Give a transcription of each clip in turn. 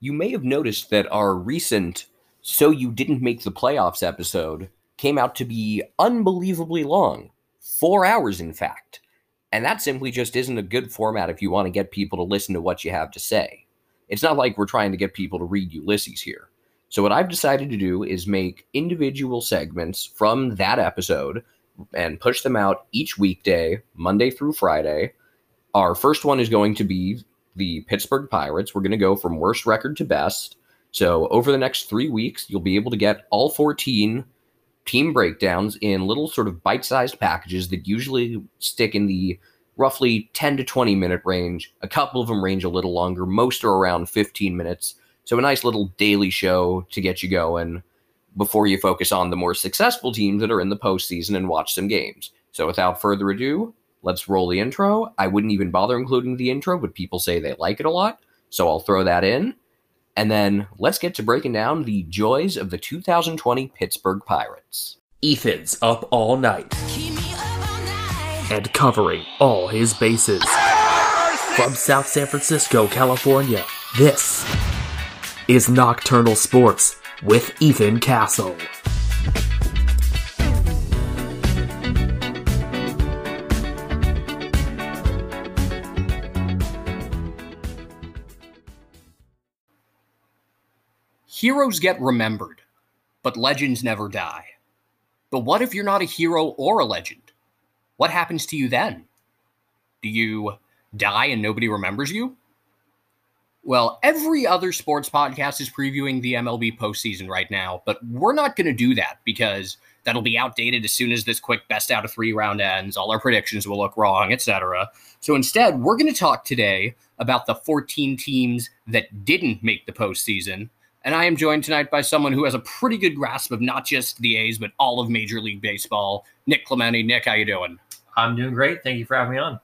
you may have noticed that our recent So You Didn't Make the Playoffs episode came out to be unbelievably long. Four hours, in fact. And that simply just isn't a good format if you want to get people to listen to what you have to say. It's not like we're trying to get people to read Ulysses here. So, what I've decided to do is make individual segments from that episode and push them out each weekday, Monday through Friday. Our first one is going to be the Pittsburgh Pirates. We're going to go from worst record to best. So, over the next three weeks, you'll be able to get all 14 team breakdowns in little sort of bite sized packages that usually stick in the roughly 10 to 20 minute range. A couple of them range a little longer, most are around 15 minutes. So, a nice little daily show to get you going before you focus on the more successful teams that are in the postseason and watch some games. So, without further ado, let's roll the intro. I wouldn't even bother including the intro, but people say they like it a lot. So, I'll throw that in. And then let's get to breaking down the joys of the 2020 Pittsburgh Pirates. Ethan's up all night and covering all his bases. From South San Francisco, California, this is Nocturnal Sports with Ethan Castle. Heroes get remembered, but legends never die. But what if you're not a hero or a legend? What happens to you then? Do you die and nobody remembers you? Well, every other sports podcast is previewing the MLB postseason right now, but we're not going to do that because that'll be outdated as soon as this quick best out of three round ends. All our predictions will look wrong, etc. So instead, we're going to talk today about the 14 teams that didn't make the postseason. And I am joined tonight by someone who has a pretty good grasp of not just the A's, but all of Major League Baseball. Nick Clemente. Nick, how you doing? I'm doing great. Thank you for having me on.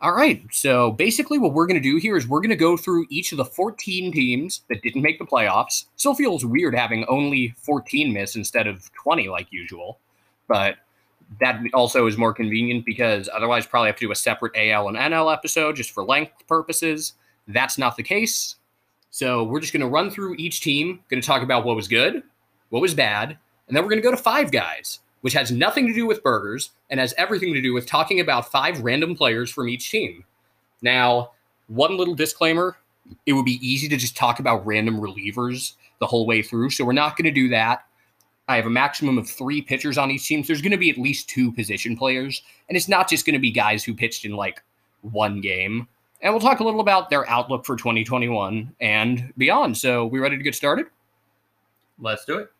All right. So basically, what we're going to do here is we're going to go through each of the 14 teams that didn't make the playoffs. Still feels weird having only 14 miss instead of 20 like usual, but that also is more convenient because otherwise, probably have to do a separate AL and NL episode just for length purposes. That's not the case. So we're just going to run through each team, going to talk about what was good, what was bad, and then we're going to go to five guys which has nothing to do with burgers and has everything to do with talking about five random players from each team. Now, one little disclaimer it would be easy to just talk about random relievers the whole way through. So we're not going to do that. I have a maximum of three pitchers on each team. So there's going to be at least two position players. And it's not just going to be guys who pitched in like one game. And we'll talk a little about their outlook for 2021 and beyond. So we ready to get started? Let's do it.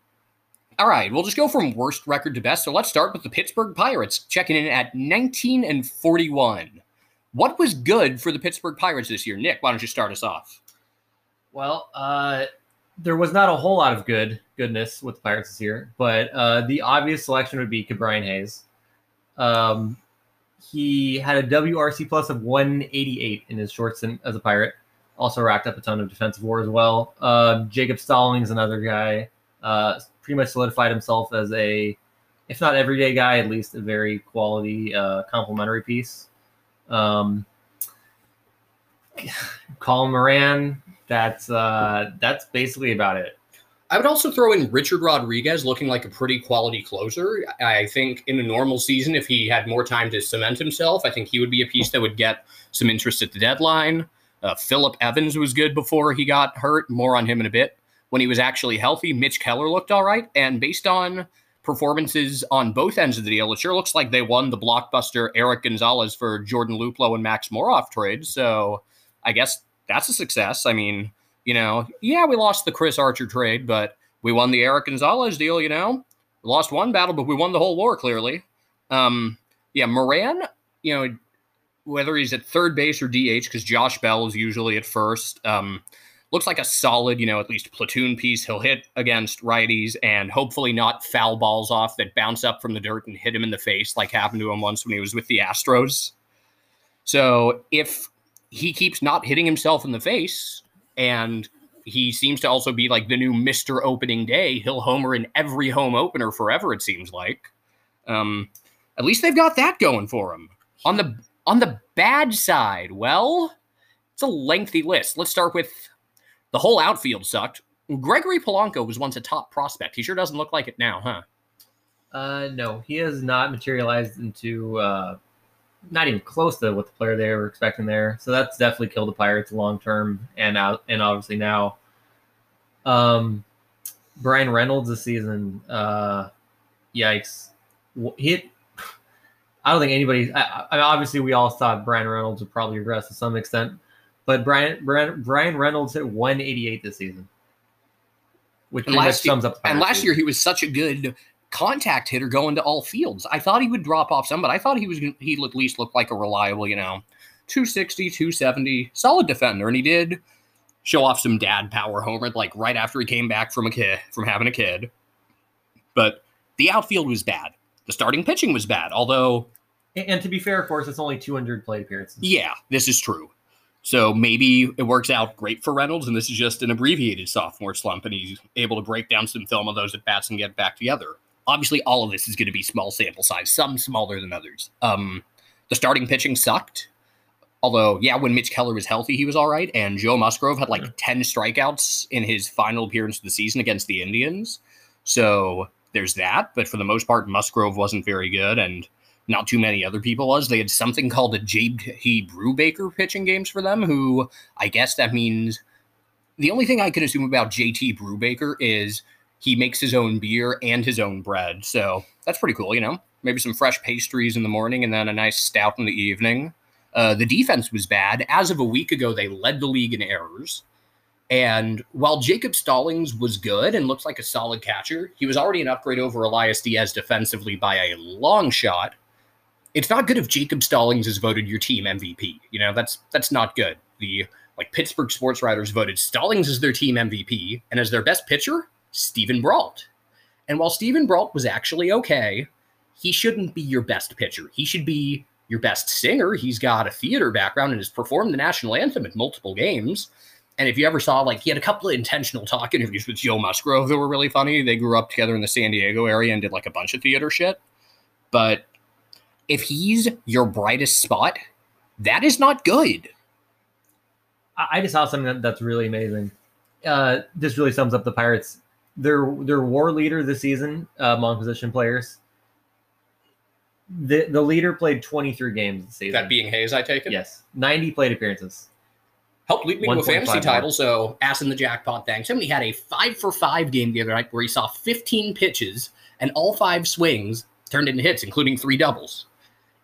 All right, we'll just go from worst record to best. So let's start with the Pittsburgh Pirates, checking in at 19 and 41. What was good for the Pittsburgh Pirates this year? Nick, why don't you start us off? Well, uh, there was not a whole lot of good goodness with the Pirates this year, but uh, the obvious selection would be Ke'Bryan Hayes. Um, he had a WRC plus of 188 in his short stint as a Pirate. Also racked up a ton of defensive war as well. Uh, Jacob Stallings, another guy. Uh, pretty much solidified himself as a, if not everyday guy, at least a very quality uh, complementary piece. Um, Colin Moran, that's uh, that's basically about it. I would also throw in Richard Rodriguez looking like a pretty quality closer. I think in a normal season, if he had more time to cement himself, I think he would be a piece that would get some interest at the deadline. Uh, Phillip Evans was good before he got hurt. More on him in a bit when he was actually healthy, Mitch Keller looked all right. And based on performances on both ends of the deal, it sure looks like they won the blockbuster Erik Gonzalez for Jordan Luplow and Max Moroff trade. So I guess that's a success. I mean, you know, yeah, we lost the Chris Archer trade, but we won the Erik Gonzalez deal, you know. We lost one battle, but we won the whole war, clearly. Um, yeah, Moran, you know, whether he's at third base or DH, because Josh Bell is usually at first. Um, looks like a solid, you know, at least platoon piece. He'll hit against righties and hopefully not foul balls off that bounce up from the dirt and hit him in the face, like happened to him once when he was with the Astros. So if he keeps not hitting himself in the face and he seems to also be like the new Mr. Opening Day, he'll homer in every home opener forever, it seems like. Um, at least they've got that going for him. On the on the bad side, well, it's a lengthy list. Let's start with the whole outfield sucked. Gregory Polanco was once a top prospect. He sure doesn't look like it now, huh? Uh, no, he has not materialized into uh, not even close to what the player they were expecting there. So that's definitely killed the Pirates long term, and out and obviously now, um, Bryan Reynolds this season, uh, yikes, he. I don't think anybody. I, I, obviously, we all thought Bryan Reynolds would probably regress to some extent, but Bryan Brian, Bryan Reynolds hit 188 this season, which and last sums up. and last year, he was such a good contact hitter going to all fields. I thought he would drop off some, but I thought he was he'd at least look like a reliable, you know, 260, 270, solid defender, and he did show off some dad power homer like right after he came back from a kid from having a kid. But the outfield was bad. The starting pitching was bad, although and to be fair, of course, it's only 200 plate appearances. Yeah, this is true. So maybe it works out great for Reynolds, and this is just an abbreviated sophomore slump, and he's able to break down some film of those at bats and get back together. Obviously, all of this is going to be small sample size, some smaller than others. Um, the starting pitching sucked. Although, yeah, when Mitch Keller was healthy, he was all right. And Joe Musgrove had like mm. 10 strikeouts in his final appearance of the season against the Indians. So there's that. But for the most part, Musgrove wasn't very good. And not too many other people was. They had something called a J.T. Brubaker pitching games for them, who I guess that means the only thing I can assume about J.T. Brubaker is he makes his own beer and his own bread. So that's pretty cool, you know? Maybe some fresh pastries in the morning and then a nice stout in the evening. Uh, the defense was bad. As of a week ago, they led the league in errors. And while Jacob Stallings was good and looks like a solid catcher, he was already an upgrade over Elias Diaz defensively by a long shot. It's not good if Jacob Stallings is voted your team MVP. You know, that's that's not good. The like Pittsburgh sports writers voted Stallings as their team MVP and as their best pitcher, Steven Brault. And while Steven Brault was actually okay, he shouldn't be your best pitcher. He should be your best singer. He's got a theater background and has performed the national anthem at multiple games. And if you ever saw, like, he had a couple of intentional talk interviews with Joe Musgrove that were really funny. They grew up together in the San Diego area and did like a bunch of theater shit. But if he's your brightest spot, that is not good. I just saw something that's really amazing. Uh, this really sums up the Pirates their their war leader this season uh, among position players. The the leader played 23 games this season. That being Hayes, I take it. Yes, 90 plate appearances. Helped lead me to a fantasy title, so ass in the jackpot. Thanks. Somebody had a five for five game the other night where he saw 15 pitches and all five swings turned into hits, including three doubles.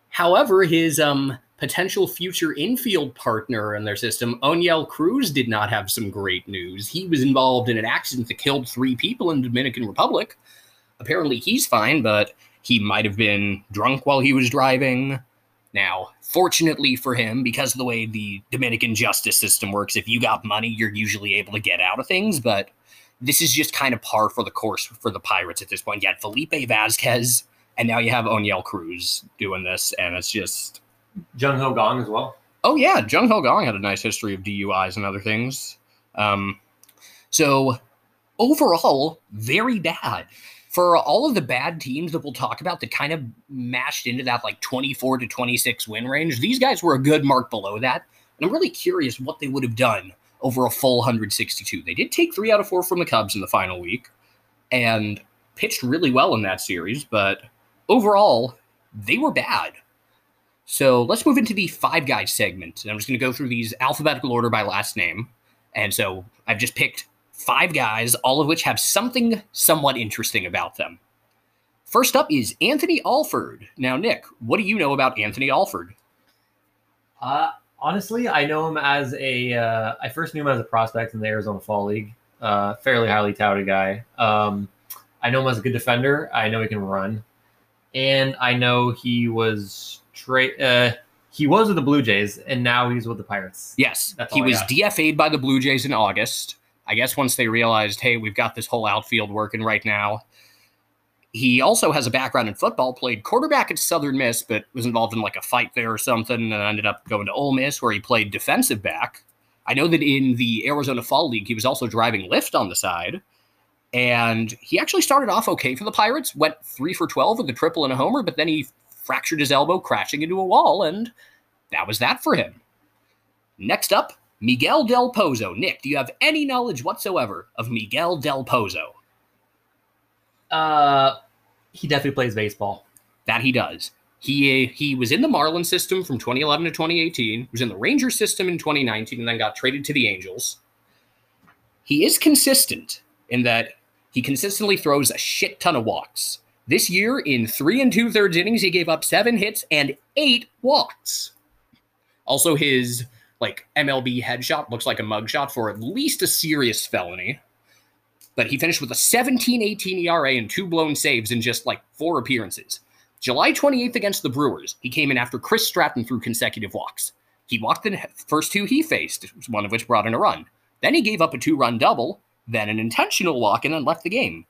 However, his um potential future infield partner in their system, Oneil Cruz, did not have some great news. He was involved in an accident that killed three people in Dominican Republic. Apparently, he's fine, but he might have been drunk while he was driving. Now, fortunately for him, because of the way the Dominican justice system works, if you got money, you're usually able to get out of things. But this is just kind of par for the course for the Pirates at this point. You had Felipe Vasquez, and now you have Oneil Cruz doing this, and it's just Jung Ho Kang as well. Oh yeah, Jung Ho Kang had a nice history of DUIs and other things. Um, so overall, very bad for all of the bad teams that we'll talk about that kind of mashed into that like 24 to 26 win range. These guys were a good mark below that. And I'm really curious what they would have done over a full 162. They did take three out of four from the Cubs in the final week and pitched really well in that series, but overall, they were bad. So let's move into the five guys segment. And I'm just going to go through these alphabetical order by last name. And so I've just picked five guys, all of which have something somewhat interesting about them. First up is Anthony Alford. Now, Nick, what do you know about Anthony Alford? Uh, honestly, I know him as a. Uh, I first knew him as a prospect in the Arizona Fall League. Uh, fairly highly touted guy. Um, I know him as a good defender. I know he can run, and I know he was trade. Uh, he was with the Blue Jays, and now he's with the Pirates. Yes, he was DFA'd by the Blue Jays in August. I guess once they realized, hey, we've got this whole outfield working right now. He also has a background in football. Played quarterback at Southern Miss, but was involved in like a fight there or something, and ended up going to Ole Miss, where he played defensive back. I know that in the Arizona Fall League, he was also driving Lyft on the side. And he actually started off okay for the Pirates, went three for 12 with a triple and a homer, but then he fractured his elbow crashing into a wall, and that was that for him. Next up, Miguel Del Pozo. Nick, do you have any knowledge whatsoever of Miguel Del Pozo? Uh, he definitely plays baseball. That he does. He he was in the Marlin system from 2011 to 2018. Was in the Ranger system in 2019, and then got traded to the Angels. He is consistent in that he consistently throws a shit ton of walks. This year, in three and two thirds innings, he gave up seven hits and eight walks. Also, his like MLB headshot looks like a mugshot for at least a serious felony. But he finished with a 17 18 ERA and two blown saves in just like four appearances. July 28th against the Brewers, he came in after Chris Stratton threw consecutive walks. He walked the first two he faced, one of which brought in a run. Then he gave up a two run double, then an intentional walk, and then left the game.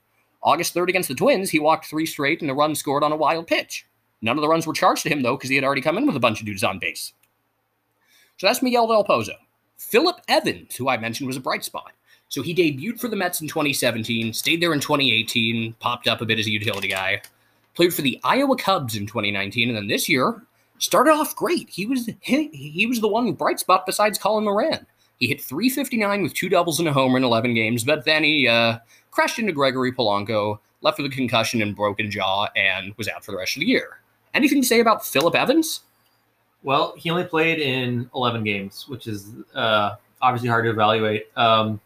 August 3rd against the Twins, he walked three straight and a run scored on a wild pitch. None of the runs were charged to him, though, because he had already come in with a bunch of dudes on base. So that's Miguel Del Pozo. Phillip Evans, who I mentioned was a bright spot. So he debuted for the Mets in 2017, stayed there in 2018, popped up a bit as a utility guy, played for the Iowa Cubs in 2019, and then this year started off great. He was he, he was the one bright spot besides Colin Moran. He hit 359 with two doubles and a homer in 11 games, but then he uh, crashed into Gregory Polanco, left with a concussion and broken jaw, and was out for the rest of the year. Anything to say about Phillip Evans? Well, he only played in 11 games, which is uh, obviously hard to evaluate. Um,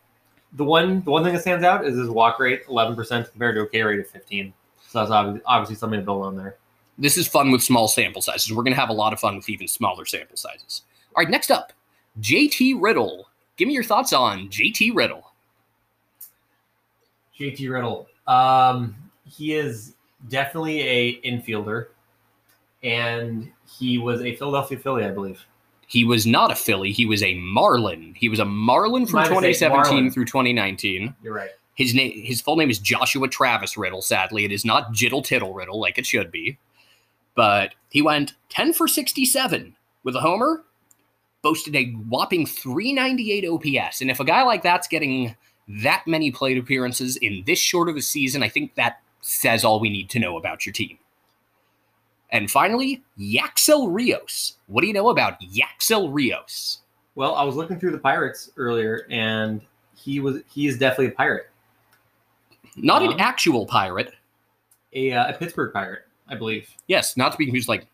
the one the one thing that stands out is his walk rate, 11% compared to a K rate of 15. So that's obviously, obviously something to build on there. This is fun with small sample sizes. We're going to have a lot of fun with even smaller sample sizes. All right, next up, JT Riddle. Give me your thoughts on JT Riddle. JT Riddle. Um, he is definitely a infielder, and he was a Philadelphia Philly, I believe. He was not a Philly. He was a Marlin. He was a Marlin from 2017 Marlin. through 2019. You're right. His name, his full name is Joshua Travis Riddle. Sadly, it is not Jittle Tittle Riddle like it should be. But he went 10 for 67 with a homer, boasted a whopping 398 OPS. And if a guy like that's getting that many plate appearances in this short of a season, I think that says all we need to know about your team. And finally, Yaxel Rios. What do you know about Yaxel Rios? Well, I was looking through the Pirates earlier, and he was he is definitely a pirate. Not um, an actual pirate. A, uh, a Pittsburgh pirate, I believe. Yes, not to be confused like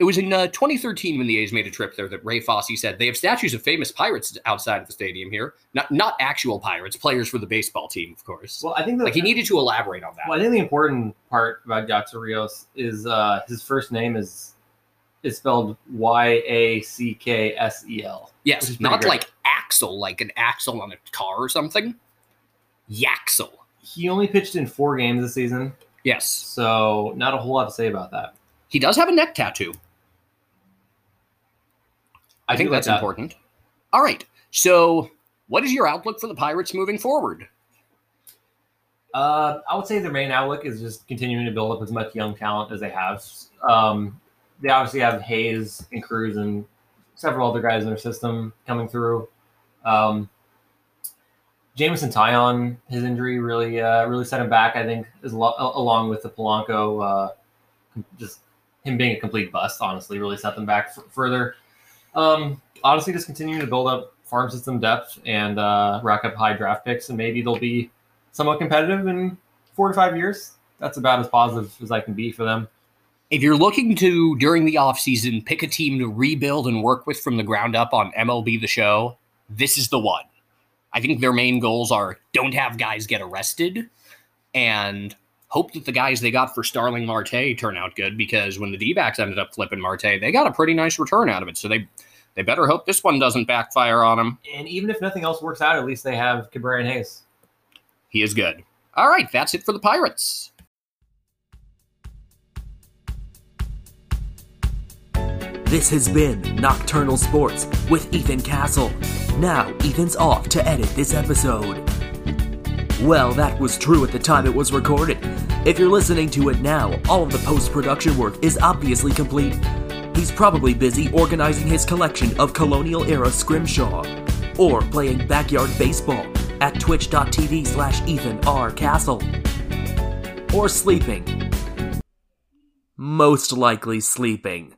it was in uh, 2013 when the A's made a trip there that Ray Fosse said they have statues of famous pirates outside of the stadium here. Not not actual pirates, players for the baseball team, of course. Well, I think like he needed to elaborate on that. Well, I think the important part about Yaxel Rios is uh, his first name is is spelled Y A C K S E L. Yes, not great. like Axel, like an axle on a car or something. Yaxel. He only pitched in four games this season. Yes. So not a whole lot to say about that. He does have a neck tattoo. I, think that's important. All right. So, what is your outlook for the Pirates moving forward? Uh, I would say the main outlook is just continuing to build up as much young talent as they have. Um, they obviously have Hayes and Cruz and several other guys in their system coming through. Um, Jameson Taillon, his injury really uh, really set him back. I think, as lo- along with the Polanco, uh, just him being a complete bust. Honestly, really set them back f- further. Um, honestly, just continuing to build up farm system depth and uh, rack up high draft picks, and maybe they'll be somewhat competitive in four to five years. That's about as positive as I can be for them. If you're looking to, during the offseason, pick a team to rebuild and work with from the ground up on MLB The Show, this is the one. I think their main goals are don't have guys get arrested and hope that the guys they got for Starling Marte turn out good because when the D backs ended up flipping Marte, they got a pretty nice return out of it. So they they better hope this one doesn't backfire on them. And even if nothing else works out, at least they have Cabrera and Hayes. He is good. All right, that's it for the Pirates. This has been Nocturnal Sports with Ethan Castle. Now, Ethan's off to edit this episode. Well, that was true at the time it was recorded. If you're listening to it now, all of the post production work is obviously complete. He's probably busy organizing his collection of colonial era scrimshaw, or playing backyard baseball at twitch.tv slash Ethan R. Castle, or sleeping. Most likely sleeping.